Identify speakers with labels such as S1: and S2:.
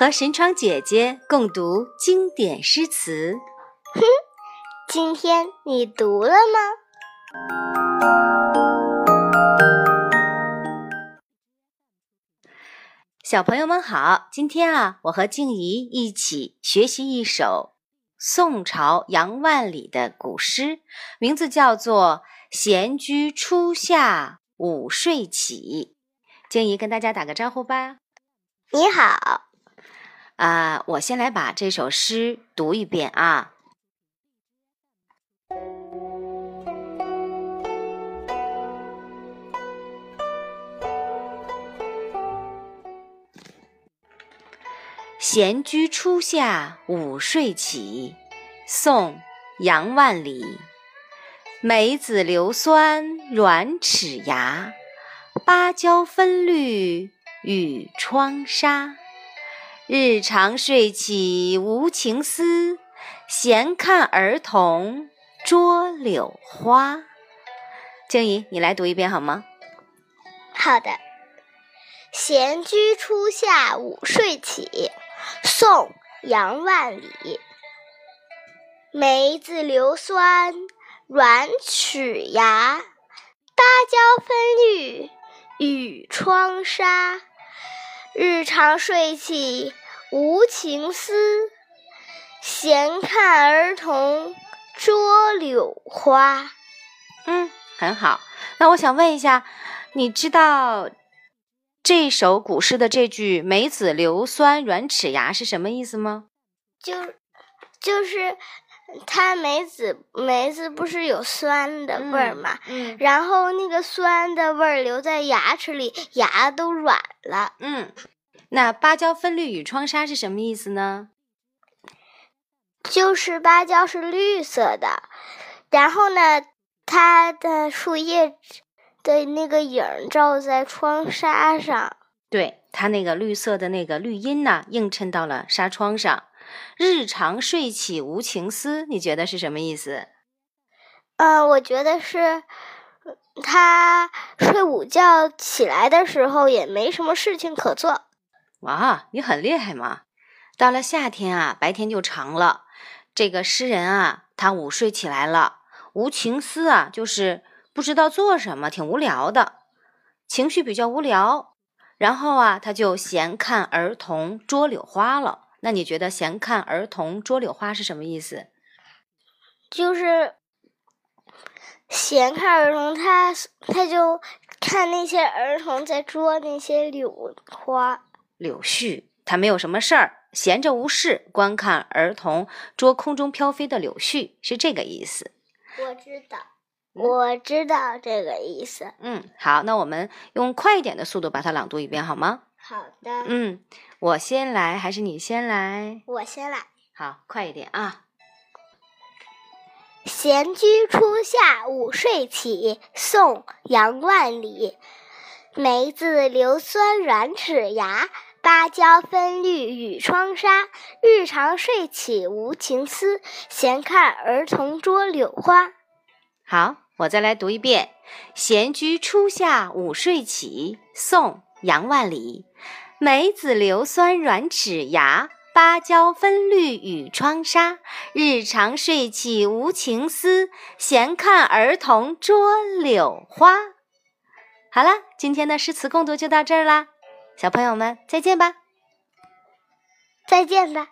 S1: 和神窗姐姐共读经典诗词。
S2: 哼，今天你读了吗？
S1: 小朋友们好，今天啊，我和静怡一起学习一首宋朝杨万里的古诗，名字叫做《闲居初夏午睡起》。静怡跟大家打个招呼吧。
S2: 你好，
S1: 啊，我先来把这首诗读一遍啊。闲居初夏午睡起，宋·杨万里。梅子硫酸软齿牙，芭蕉分绿与窗纱。日长睡起无情思，闲看儿童捉柳花。静怡，你来读一遍好吗？
S2: 好的。闲居初夏午睡起。宋·杨万里，梅子硫酸软齿牙，芭蕉分绿与窗纱。日长睡起无情思，闲看儿童捉柳花。
S1: 嗯，很好。那我想问一下，你知道？这首古诗的这句“梅子硫酸软齿牙”是什么意思吗？
S2: 就就是它梅子梅子不是有酸的味儿嘛，
S1: 嗯，
S2: 然后那个酸的味儿留在牙齿里，牙都软了。
S1: 嗯，那芭蕉分绿与窗纱是什么意思呢？
S2: 就是芭蕉是绿色的，然后呢，它的树叶。的那个影儿照在窗纱上，
S1: 对它那个绿色的那个绿荫呢，映衬到了纱窗上。日常睡起无情思，你觉得是什么意思？
S2: 呃，我觉得是他睡午觉起来的时候也没什么事情可做。
S1: 哇，你很厉害嘛！到了夏天啊，白天就长了。这个诗人啊，他午睡起来了，无情思啊，就是。不知道做什么，挺无聊的，情绪比较无聊。然后啊，他就闲看儿童捉柳花了。那你觉得闲看儿童捉柳花是什么意思？
S2: 就是闲看儿童，他他就看那些儿童在捉那些柳花、
S1: 柳絮。他没有什么事儿，闲着无事，观看儿童捉空中飘飞的柳絮，是这个意思。
S2: 我知道。我知道这个意思。
S1: 嗯，好，那我们用快一点的速度把它朗读一遍，好吗？
S2: 好的。
S1: 嗯，我先来还是你先来？
S2: 我先来。
S1: 好，快一点啊！
S2: 闲居初夏午睡起，宋·杨万里。梅子硫酸软齿牙，芭蕉分绿与窗纱。日长睡起无情思，闲看儿童捉柳花。
S1: 好，我再来读一遍：闲居初夏午睡起，宋·杨万里。梅子硫酸软齿牙，芭蕉分绿与窗纱。日长睡起无情思，闲看儿童捉柳花。好了，今天的诗词共读就到这儿啦，小朋友们再见吧！
S2: 再见吧。